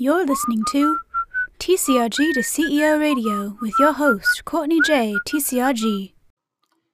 You're listening to TCRG to CEO Radio with your host, Courtney J. TCRG.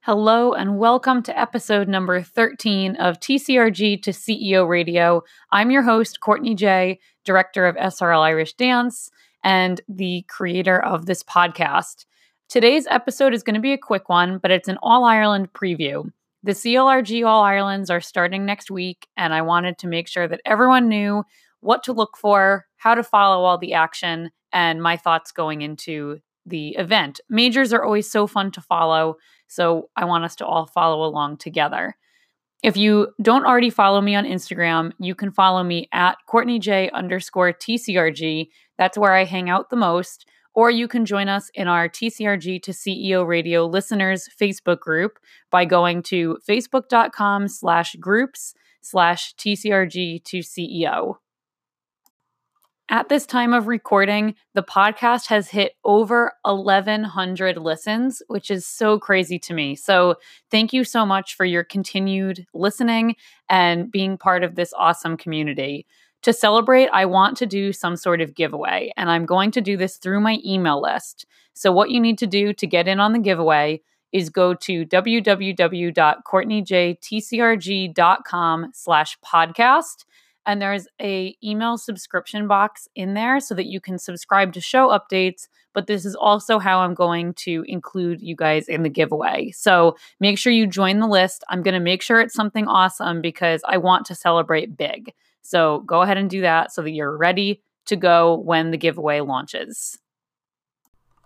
Hello, and welcome to episode number 13 of TCRG to CEO Radio. I'm your host, Courtney J., director of SRL Irish Dance and the creator of this podcast. Today's episode is going to be a quick one, but it's an All Ireland preview. The CLRG All Irelands are starting next week, and I wanted to make sure that everyone knew what to look for, how to follow all the action, and my thoughts going into the event. Majors are always so fun to follow, so I want us to all follow along together. If you don't already follow me on Instagram, you can follow me at Courtney J underscore TCRG. That's where I hang out the most or you can join us in our TCRG to CEO Radio listeners Facebook group by going to facebook.com slash groups slash TCRG to CEO. At this time of recording, the podcast has hit over 1,100 listens, which is so crazy to me. So, thank you so much for your continued listening and being part of this awesome community. To celebrate, I want to do some sort of giveaway, and I'm going to do this through my email list. So, what you need to do to get in on the giveaway is go to www.courtneyjtcrg.com slash podcast and there's a email subscription box in there so that you can subscribe to show updates but this is also how i'm going to include you guys in the giveaway so make sure you join the list i'm going to make sure it's something awesome because i want to celebrate big so go ahead and do that so that you're ready to go when the giveaway launches.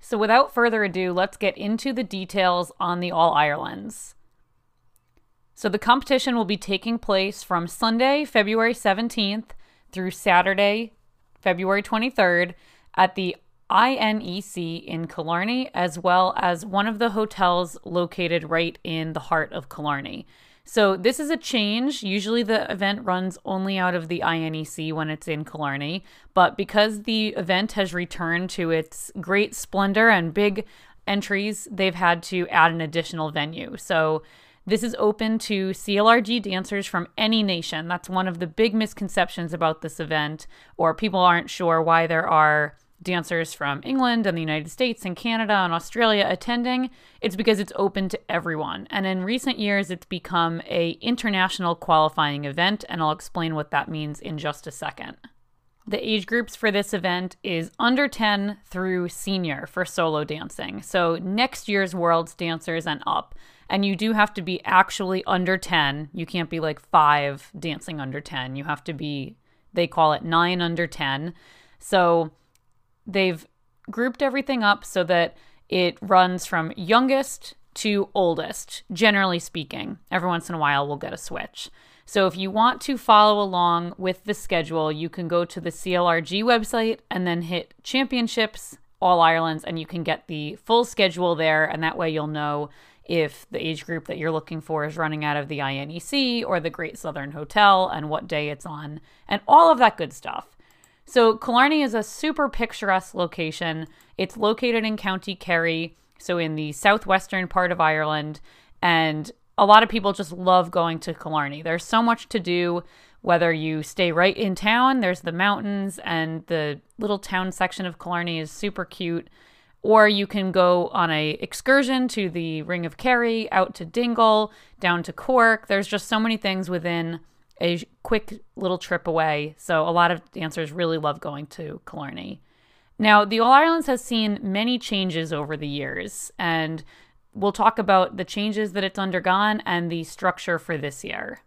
So without further ado, let's get into the details on the All Irelands. So the competition will be taking place from Sunday, February 17th through Saturday, February 23rd at the INEC in Killarney, as well as one of the hotels located right in the heart of Killarney. So this is a change. Usually the event runs only out of the INEC when it's in Killarney, but because the event has returned to its great splendor and big entries, they've had to add an additional venue. So this is open to CLRG dancers from any nation. That's one of the big misconceptions about this event, or people aren't sure why there are dancers from England and the United States and Canada and Australia attending, it's because it's open to everyone. And in recent years it's become a international qualifying event and I'll explain what that means in just a second. The age groups for this event is under 10 through senior for solo dancing. So next year's World's dancers and up. And you do have to be actually under 10. You can't be like 5 dancing under 10. You have to be they call it 9 under 10. So they've grouped everything up so that it runs from youngest to oldest, generally speaking. Every once in a while, we'll get a switch. So if you want to follow along with the schedule, you can go to the CLRG website and then hit championships, all Ireland's, and you can get the full schedule there. And that way you'll know if the age group that you're looking for is running out of the INEC or the Great Southern Hotel and what day it's on, and all of that good stuff. So Killarney is a super picturesque location. It's located in County Kerry, so in the southwestern part of Ireland, and a lot of people just love going to Killarney. There's so much to do whether you stay right in town, there's the mountains and the little town section of Killarney is super cute, or you can go on a excursion to the Ring of Kerry, out to Dingle, down to Cork. There's just so many things within a quick little trip away. So a lot of dancers really love going to Killarney. Now, the All Irelands has seen many changes over the years, and we'll talk about the changes that it's undergone and the structure for this year.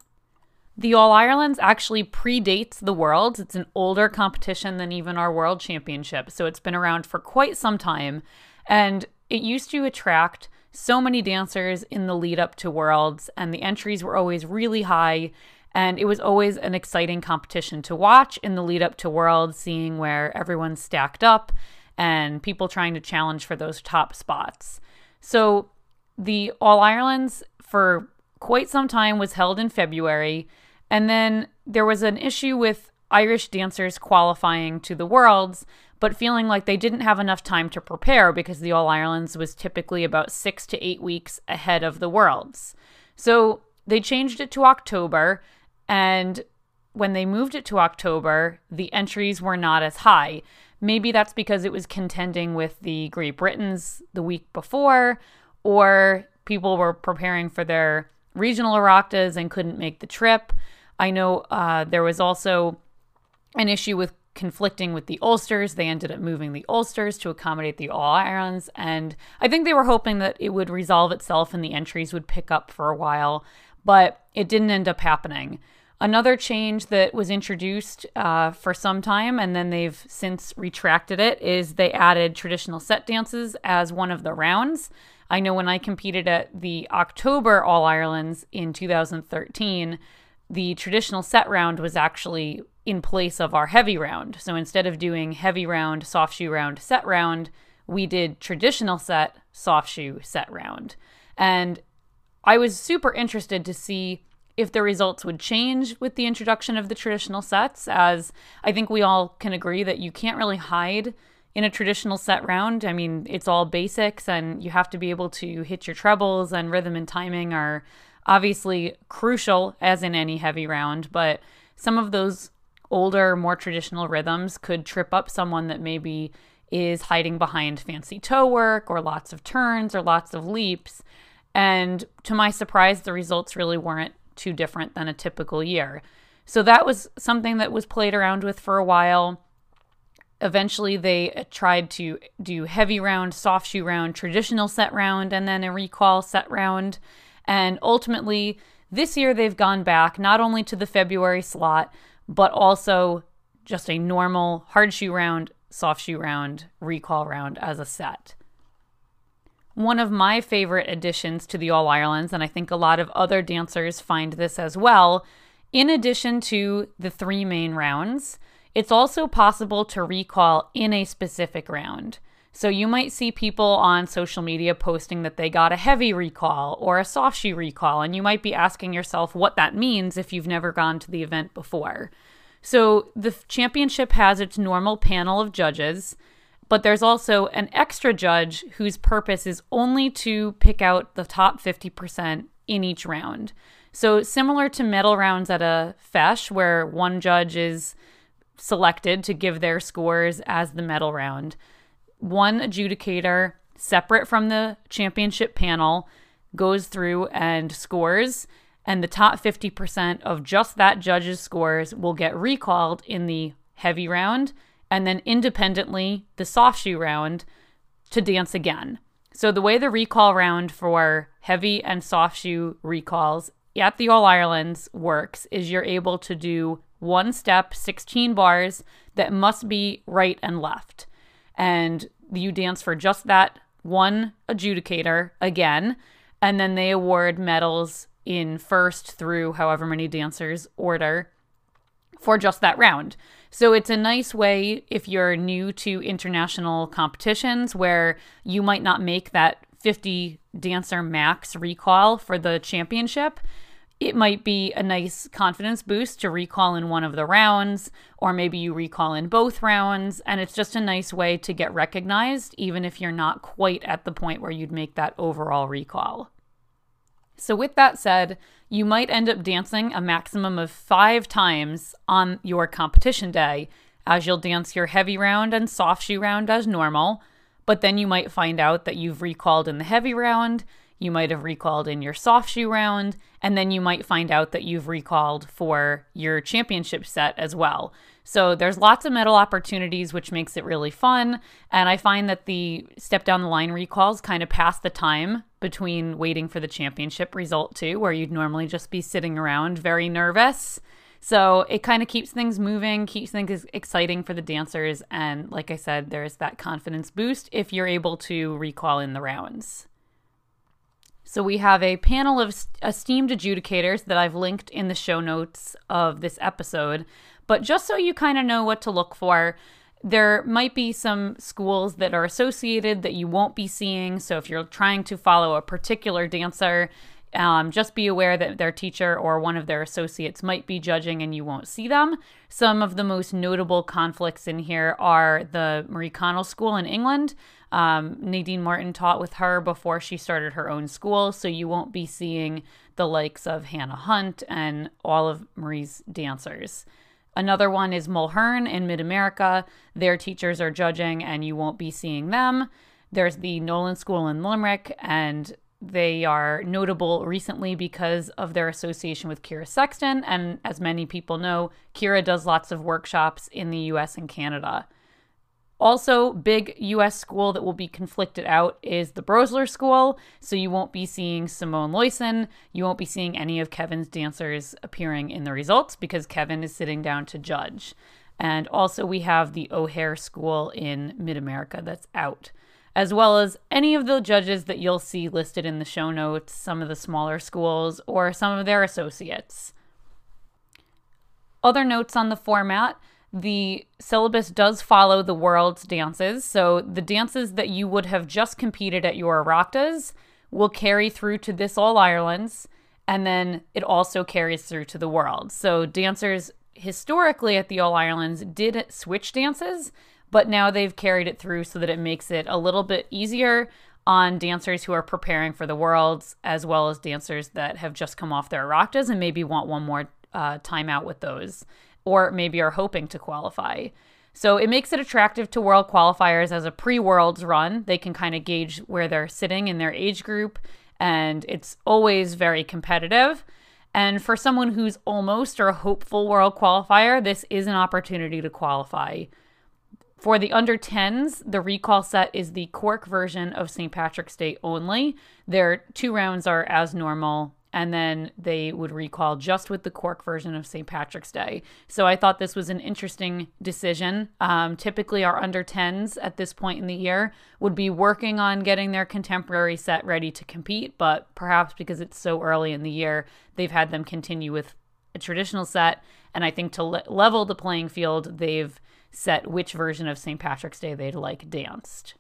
The All Irelands actually predates the Worlds. It's an older competition than even our World Championship, so it's been around for quite some time. And it used to attract so many dancers in the lead up to Worlds, and the entries were always really high. And it was always an exciting competition to watch in the lead up to Worlds, seeing where everyone's stacked up and people trying to challenge for those top spots. So the All Irelands for quite some time was held in February. And then there was an issue with Irish dancers qualifying to the Worlds, but feeling like they didn't have enough time to prepare because the All Irelands was typically about six to eight weeks ahead of the Worlds. So they changed it to October and when they moved it to October, the entries were not as high. Maybe that's because it was contending with the Great Britain's the week before, or people were preparing for their regional Oireachtas and couldn't make the trip. I know uh, there was also an issue with conflicting with the Ulsters. They ended up moving the Ulsters to accommodate the All Irelands. And I think they were hoping that it would resolve itself and the entries would pick up for a while, but it didn't end up happening. Another change that was introduced uh, for some time and then they've since retracted it is they added traditional set dances as one of the rounds. I know when I competed at the October All Irelands in 2013, the traditional set round was actually in place of our heavy round. So instead of doing heavy round, soft shoe round, set round, we did traditional set, soft shoe, set round. And I was super interested to see if the results would change with the introduction of the traditional sets, as I think we all can agree that you can't really hide in a traditional set round. I mean, it's all basics, and you have to be able to hit your trebles, and rhythm and timing are obviously crucial, as in any heavy round, but some of those older, more traditional rhythms could trip up someone that maybe is hiding behind fancy toe work or lots of turns or lots of leaps. And to my surprise, the results really weren't too different than a typical year. So that was something that was played around with for a while. Eventually, they uh, tried to do heavy round, soft shoe round, traditional set round, and then a recall set round. And ultimately, this year they've gone back not only to the February slot, but also just a normal hard shoe round, soft shoe round, recall round as a set one of my favorite additions to the All Irelands, and I think a lot of other dancers find this as well. In addition to the three main rounds, it's also possible to recall in a specific round. So you might see people on social media posting that they got a heavy recall or a soft shoe recall, and you might be asking yourself what that means if you've never gone to the event before. So the championship has its normal panel of judges, but there's also an extra judge whose purpose is only to pick out the top 50% in each round. So, similar to medal rounds at a feis, where one judge is selected to give their scores as the medal round, one adjudicator, separate from the championship panel, goes through and scores, and the top 50% of just that judge's scores will get recalled in the heavy round and then independently the soft shoe round to dance again. So the way the recall round for heavy and soft shoe recalls at the All Irelands works is you're able to do one step, 16 bars that must be right and left. And you dance for just that one adjudicator again, and then they award medals in first through however many dancers order for just that round. So it's a nice way if you're new to international competitions where you might not make that 50 dancer max recall for the championship. It might be a nice confidence boost to recall in one of the rounds, or maybe you recall in both rounds. And it's just a nice way to get recognized, even if you're not quite at the point where you'd make that overall recall. So, with that said, you might end up dancing a maximum of five times on your competition day, as you'll dance your heavy round and soft shoe round as normal. But then you might find out that you've recalled in the heavy round, you might have recalled in your soft shoe round, and then you might find out that you've recalled for your championship set as well. So there's lots of medal opportunities, which makes it really fun. And I find that the step down the line recalls kind of pass the time between waiting for the championship result, too, where you'd normally just be sitting around very nervous. So it kind of keeps things moving, keeps things exciting for the dancers. And like I said, there's that confidence boost if you're able to recall in the rounds. So we have a panel of esteemed adjudicators that I've linked in the show notes of this episode but just so you kind of know what to look for, there might be some schools that are associated that you won't be seeing. So if you're trying to follow a particular dancer, um, just be aware that their teacher or one of their associates might be judging and you won't see them. Some of the most notable conflicts in here are the Marie Connell School in England. Um, Nadine Martin taught with her before she started her own school, so you won't be seeing the likes of Hannah Hunt and all of Marie's dancers. Another one is Mulhern in Mid America. Their teachers are judging, and you won't be seeing them. There's the Nolan School in Limerick, and they are notable recently because of their association with Ciara Sexton. And as many people know, Ciara does lots of workshops in the US and Canada. Also, big US school that will be conflicted out is the Broesler School. So you won't be seeing Simone Loyson. You won't be seeing any of Kevin's dancers appearing in the results because Kevin is sitting down to judge. And also, we have the O'Hare School in Mid America that's out, as well as any of the judges that you'll see listed in the show notes, some of the smaller schools, or some of their associates. Other notes on the format the syllabus does follow the world's dances. So the dances that you would have just competed at your Oireachtas will carry through to this All Ireland's, and then it also carries through to the world. So dancers historically at the All Ireland's did switch dances, but now they've carried it through so that it makes it a little bit easier on dancers who are preparing for the worlds, as well as dancers that have just come off their Oireachtas and maybe want one more uh, time out with those or maybe are hoping to qualify. So it makes it attractive to world qualifiers as a pre worlds run. They can kind of gauge where they're sitting in their age group, and it's always very competitive. And for someone who's almost or a hopeful world qualifier, this is an opportunity to qualify. For the under 10s, the recall set is the Cork version of St. Patrick's Day only. Their two rounds are as normal and then they would recall just with the Cork version of St. Patrick's Day. So I thought this was an interesting decision. Um, typically, our under 10s at this point in the year would be working on getting their contemporary set ready to compete, but perhaps because it's so early in the year, they've had them continue with a traditional set. And I think to le- level the playing field, they've set which version of St. Patrick's Day they'd like danced.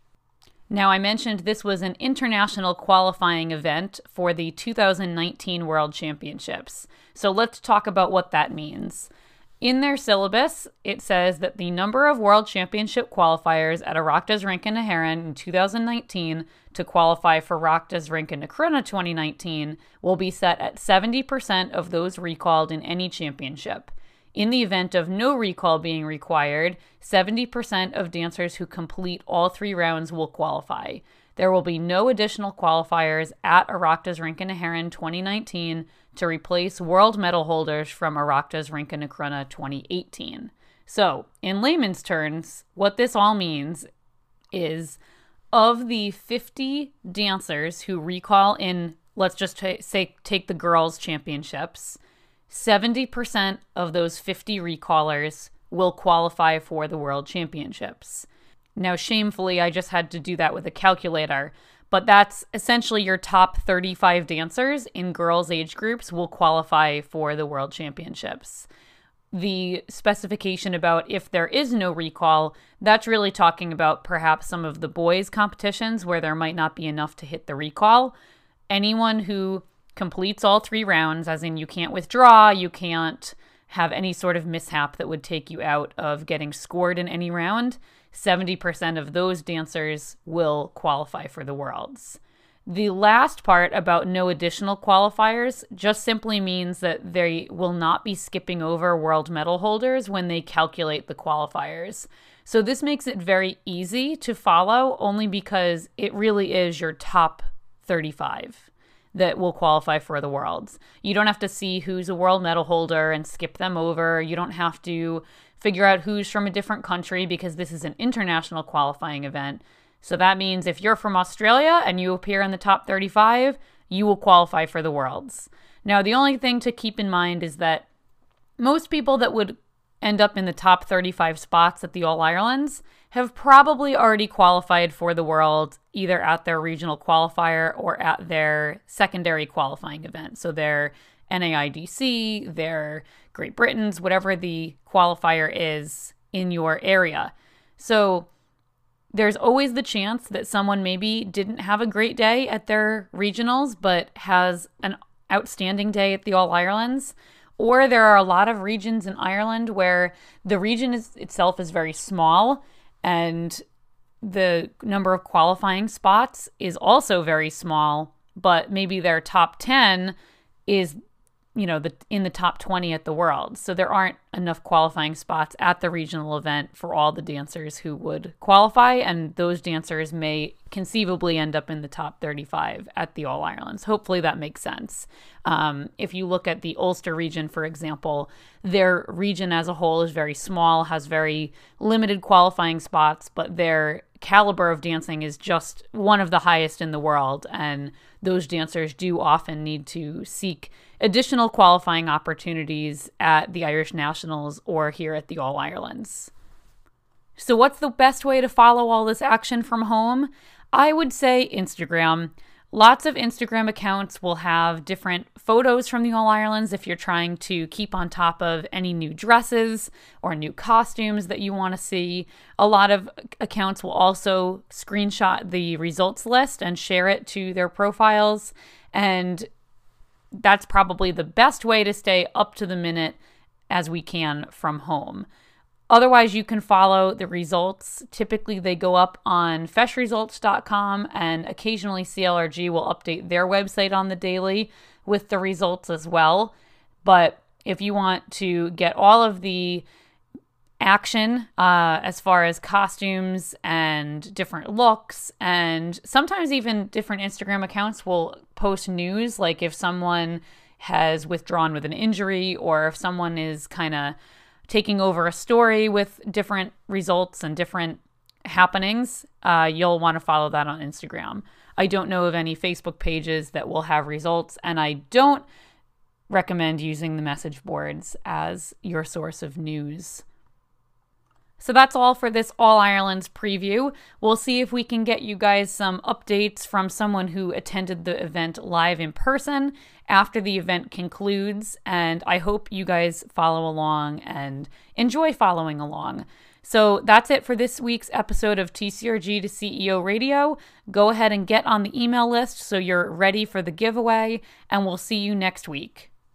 Now, I mentioned this was an international qualifying event for the 2019 World Championships. So let's talk about what that means. In their syllabus, it says that the number of World Championship qualifiers at Oireachtas Rince na hÉireann in 2019 to qualify for Oireachtas Rince na Cruinne 2019 will be set at 70% of those recalled in any championship. In the event of no recall being required, 70% of dancers who complete all three rounds will qualify. There will be no additional qualifiers at Oireachtas Rince na hÉireann 2019 to replace world medal holders from Oireachtas Rince na Cruinne 2018. So, in layman's terms, what this all means is of the 50 dancers who recall in, let's just t- say, take the girls' championships, 70% of those 50 recallers will qualify for the World Championships. Now, shamefully, I just had to do that with a calculator, but that's essentially your top 35 dancers in girls' age groups will qualify for the World Championships. The specification about if there is no recall, that's really talking about perhaps some of the boys' competitions where there might not be enough to hit the recall. Anyone who completes all three rounds, as in you can't withdraw, you can't have any sort of mishap that would take you out of getting scored in any round, 70% of those dancers will qualify for the Worlds. The last part about no additional qualifiers just simply means that they will not be skipping over world medal holders when they calculate the qualifiers. So this makes it very easy to follow only because it really is your top 35 that will qualify for the worlds. You don't have to see who's a world medal holder and skip them over. You don't have to figure out who's from a different country because this is an international qualifying event. So that means if you're from Australia and you appear in the top 35, you will qualify for the worlds. Now, the only thing to keep in mind is that most people that would end up in the top 35 spots at the All Irelands have probably already qualified for the world either at their regional qualifier or at their secondary qualifying event. So their NAIDC, their Great Britain's, whatever the qualifier is in your area. So there's always the chance that someone maybe didn't have a great day at their regionals, but has an outstanding day at the All Irelands. Or there are a lot of regions in Ireland where the region is, itself is very small and the number of qualifying spots is also very small, but maybe their top 10 is you know the in the top 20 at the world. So there aren't enough qualifying spots at the regional event for all the dancers who would qualify and those dancers may conceivably end up in the top 35 at the all irelands. Hopefully that makes sense. Um, if you look at the ulster region for example their region as a whole is very small has very limited qualifying spots but their caliber of dancing is just one of the highest in the world and those dancers do often need to seek additional qualifying opportunities at the Irish Nationals or here at the All Irelands. So, what's the best way to follow all this action from home? I would say Instagram. Lots of Instagram accounts will have different photos from the All Irelands if you're trying to keep on top of any new dresses or new costumes that you want to see. A lot of accounts will also screenshot the results list and share it to their profiles. And that's probably the best way to stay up to the minute as we can from home. Otherwise, you can follow the results. Typically, they go up on feisresults.com, and occasionally CLRG will update their website on the daily with the results as well. But if you want to get all of the action uh, as far as costumes and different looks, and sometimes even different Instagram accounts will post news, like if someone has withdrawn with an injury or if someone is kind of taking over a story with different results and different happenings, uh, you'll want to follow that on Instagram. I don't know of any Facebook pages that will have results, and I don't recommend using the message boards as your source of news. So that's all for this All Ireland's preview. We'll see if we can get you guys some updates from someone who attended the event live in person after the event concludes. And I hope you guys follow along and enjoy following along. So that's it for this week's episode of TCRG to CEO Radio. Go ahead and get on the email list so you're ready for the giveaway, and we'll see you next week.